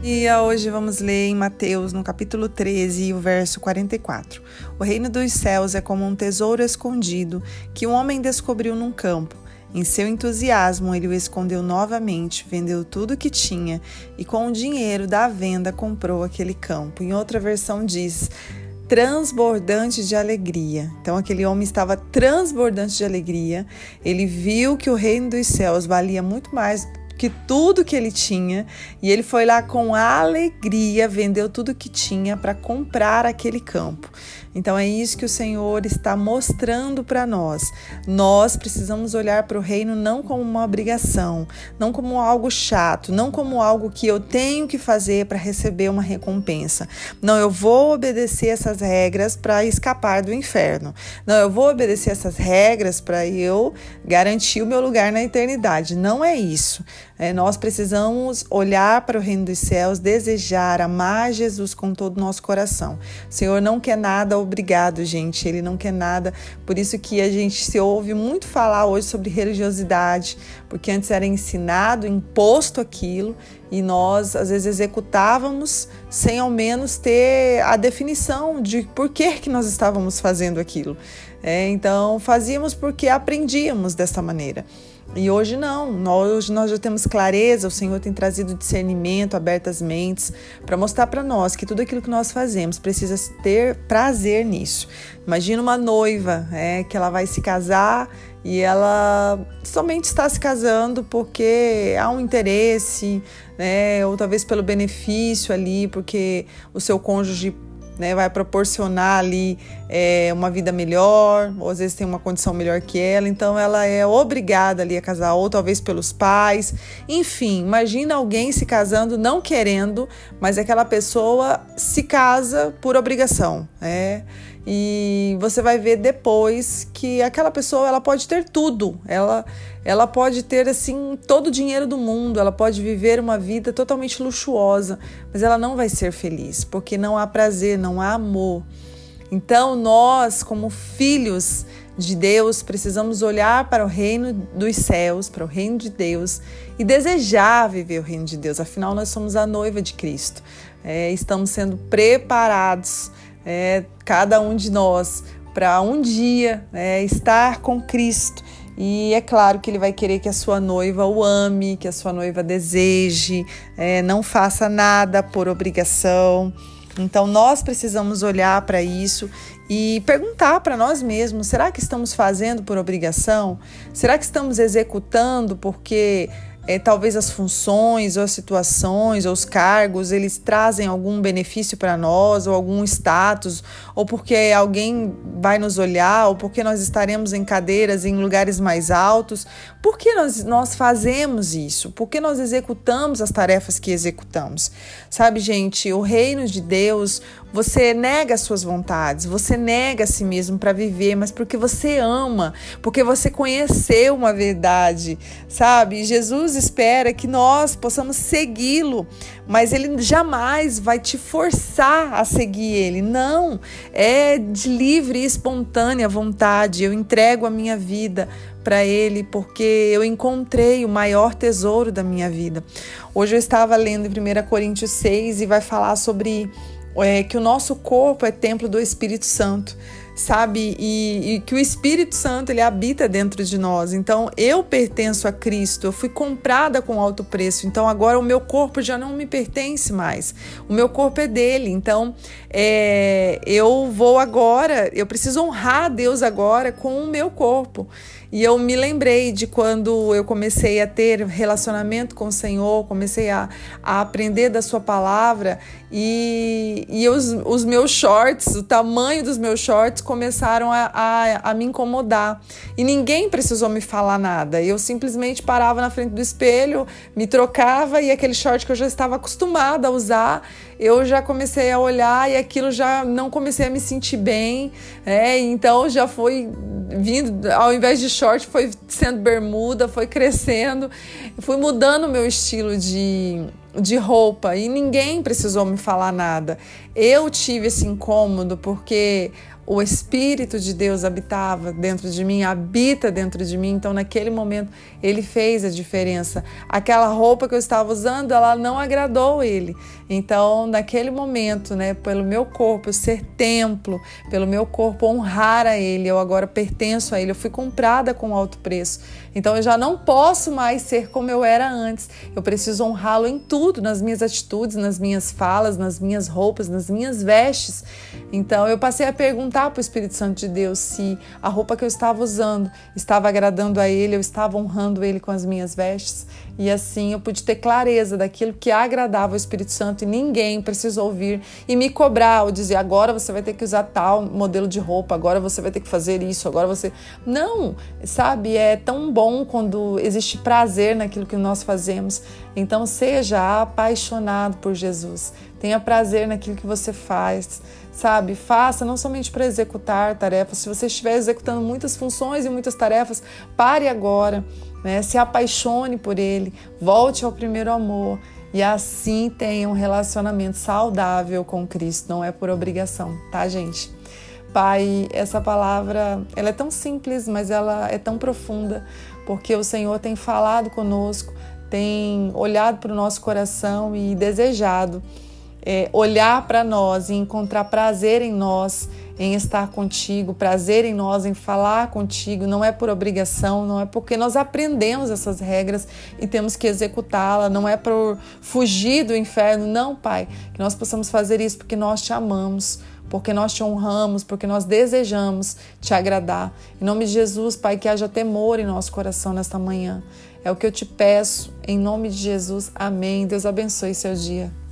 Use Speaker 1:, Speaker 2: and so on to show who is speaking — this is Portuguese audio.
Speaker 1: E hoje vamos ler em Mateus, no capítulo 13, o verso 44. O reino dos céus é como um tesouro escondido que um homem descobriu num campo. Em seu entusiasmo, ele o escondeu novamente, vendeu tudo o que tinha e, com o dinheiro da venda, comprou aquele campo. Em outra versão, diz transbordante de alegria. Então, aquele homem estava transbordante de alegria. Ele viu que o reino dos céus valia muito mais que tudo que ele tinha e ele foi lá com alegria, vendeu tudo que tinha para comprar aquele campo. Então é isso que o Senhor está mostrando para nós. Nós precisamos olhar para o reino não como uma obrigação, não como algo chato, não como algo que eu tenho que fazer para receber uma recompensa. Não, eu vou obedecer essas regras para escapar do inferno. Não, eu vou obedecer essas regras para eu garantir o meu lugar na eternidade. Não é isso. É, nós precisamos olhar para o reino dos céus, desejar, amar Jesus com todo o nosso coração. O Senhor não quer nada obrigado, gente. Ele não quer nada. Por isso que a gente se ouve muito falar hoje sobre religiosidade, porque antes era ensinado, imposto aquilo, e nós às vezes executávamos sem ao menos ter a definição de por que, que nós estávamos fazendo aquilo. É, então fazíamos porque aprendíamos dessa maneira. E hoje não, nós, hoje nós já temos clareza, o Senhor tem trazido discernimento, abertas mentes, para mostrar para nós que tudo aquilo que nós fazemos precisa ter prazer nisso. Imagina uma noiva é, que ela vai se casar e ela somente está se casando porque há um interesse, né, ou talvez pelo benefício ali, porque o seu cônjuge né, vai proporcionar ali é, uma vida melhor, ou às vezes tem uma condição melhor que ela, então ela é obrigada ali a casar, ou talvez pelos pais. Enfim, imagina alguém se casando não querendo, mas aquela pessoa se casa por obrigação. É, e você vai ver depois que aquela pessoa ela pode ter tudo, ela ela pode ter assim todo o dinheiro do mundo, ela pode viver uma vida totalmente luxuosa, mas ela não vai ser feliz, porque não há prazer, não há amor. Então nós, como filhos de Deus, precisamos olhar para o reino dos céus, para o reino de Deus e desejar viver o reino de Deus. Afinal, nós somos a noiva de Cristo. É, estamos sendo preparados é, cada um de nós para um dia é, estar com Cristo. E é claro que ele vai querer que a sua noiva o ame, que a sua noiva deseje, é, não faça nada por obrigação. Então nós precisamos olhar para isso e perguntar para nós mesmos: será que estamos fazendo por obrigação? Será que estamos executando porque é, talvez as funções ou as situações ou os cargos eles trazem algum benefício para nós ou algum status ou porque alguém vai nos olhar ou porque nós estaremos em cadeiras em lugares mais altos. Por que nós, nós fazemos isso? Por que nós executamos as tarefas que executamos? Sabe gente o reino de Deus você nega as suas vontades, você nega a si mesmo para viver, mas porque você ama, porque você conheceu uma verdade, sabe? Jesus espera que nós possamos segui-lo, mas ele jamais vai te forçar a seguir ele. Não, é de livre e espontânea vontade. Eu entrego a minha vida para ele porque eu encontrei o maior tesouro da minha vida. Hoje eu estava lendo em 1 Coríntios 6 e vai falar sobre é, que o nosso corpo é templo do Espírito Santo sabe? E, e, que o Espírito Santo ele habita dentro de nós. Então eu pertenço a Cristo, eu fui comprada com alto preço. Então agora o meu corpo já não me pertence mais. O meu corpo é dele. Então é, eu vou agora, eu preciso honrar Deus agora com o meu corpo. E eu me lembrei de quando eu comecei a ter relacionamento com o Senhor, comecei a, a aprender da Sua palavra e, e os, os meus shorts, o tamanho dos meus shorts começaram a, a, a me incomodar. E ninguém precisou me falar nada. Eu simplesmente parava na frente do espelho, me trocava e aquele short que eu já estava acostumada a usar eu já comecei a olhar e aquilo já não comecei a me sentir bem, é, então já foi vindo, ao invés de short, foi sendo bermuda, foi crescendo, fui mudando o meu estilo de, de roupa e ninguém precisou me falar nada. Eu tive esse incômodo porque o Espírito de Deus habitava dentro de mim, habita dentro de mim. Então, naquele momento, ele fez a diferença. Aquela roupa que eu estava usando, ela não agradou ele. Então, naquele momento, né, pelo meu corpo ser templo, pelo meu corpo honrar a ele, eu agora pertenço a ele, eu fui comprada com alto preço. Então, eu já não posso mais ser como eu era antes. Eu preciso honrá-lo em tudo, nas minhas atitudes, nas minhas falas, nas minhas roupas, nas minhas vestes. Então, eu passei a perguntar perguntar para o Espírito Santo de Deus se a roupa que eu estava usando estava agradando a Ele, eu estava honrando Ele com as minhas vestes. E assim eu pude ter clareza daquilo que agradava ao Espírito Santo e ninguém precisou ouvir e me cobrar ou dizer agora você vai ter que usar tal modelo de roupa, agora você vai ter que fazer isso, agora você. Não, sabe? É tão bom quando existe prazer naquilo que nós fazemos. Então seja apaixonado por Jesus. Tenha prazer naquilo que você faz sabe? Faça não somente para executar tarefas. Se você estiver executando muitas funções e muitas tarefas, pare agora, né? Se apaixone por ele, volte ao primeiro amor e assim tenha um relacionamento saudável com Cristo. Não é por obrigação, tá, gente? Pai, essa palavra, ela é tão simples, mas ela é tão profunda, porque o Senhor tem falado conosco, tem olhado para o nosso coração e desejado é, olhar para nós e encontrar prazer em nós, em estar contigo, prazer em nós, em falar contigo, não é por obrigação, não é porque nós aprendemos essas regras e temos que executá-la, não é por fugir do inferno, não, Pai, que nós possamos fazer isso porque nós te amamos, porque nós te honramos, porque nós desejamos te agradar. Em nome de Jesus, Pai, que haja temor em nosso coração nesta manhã. É o que eu te peço, em nome de Jesus. Amém. Deus abençoe seu dia.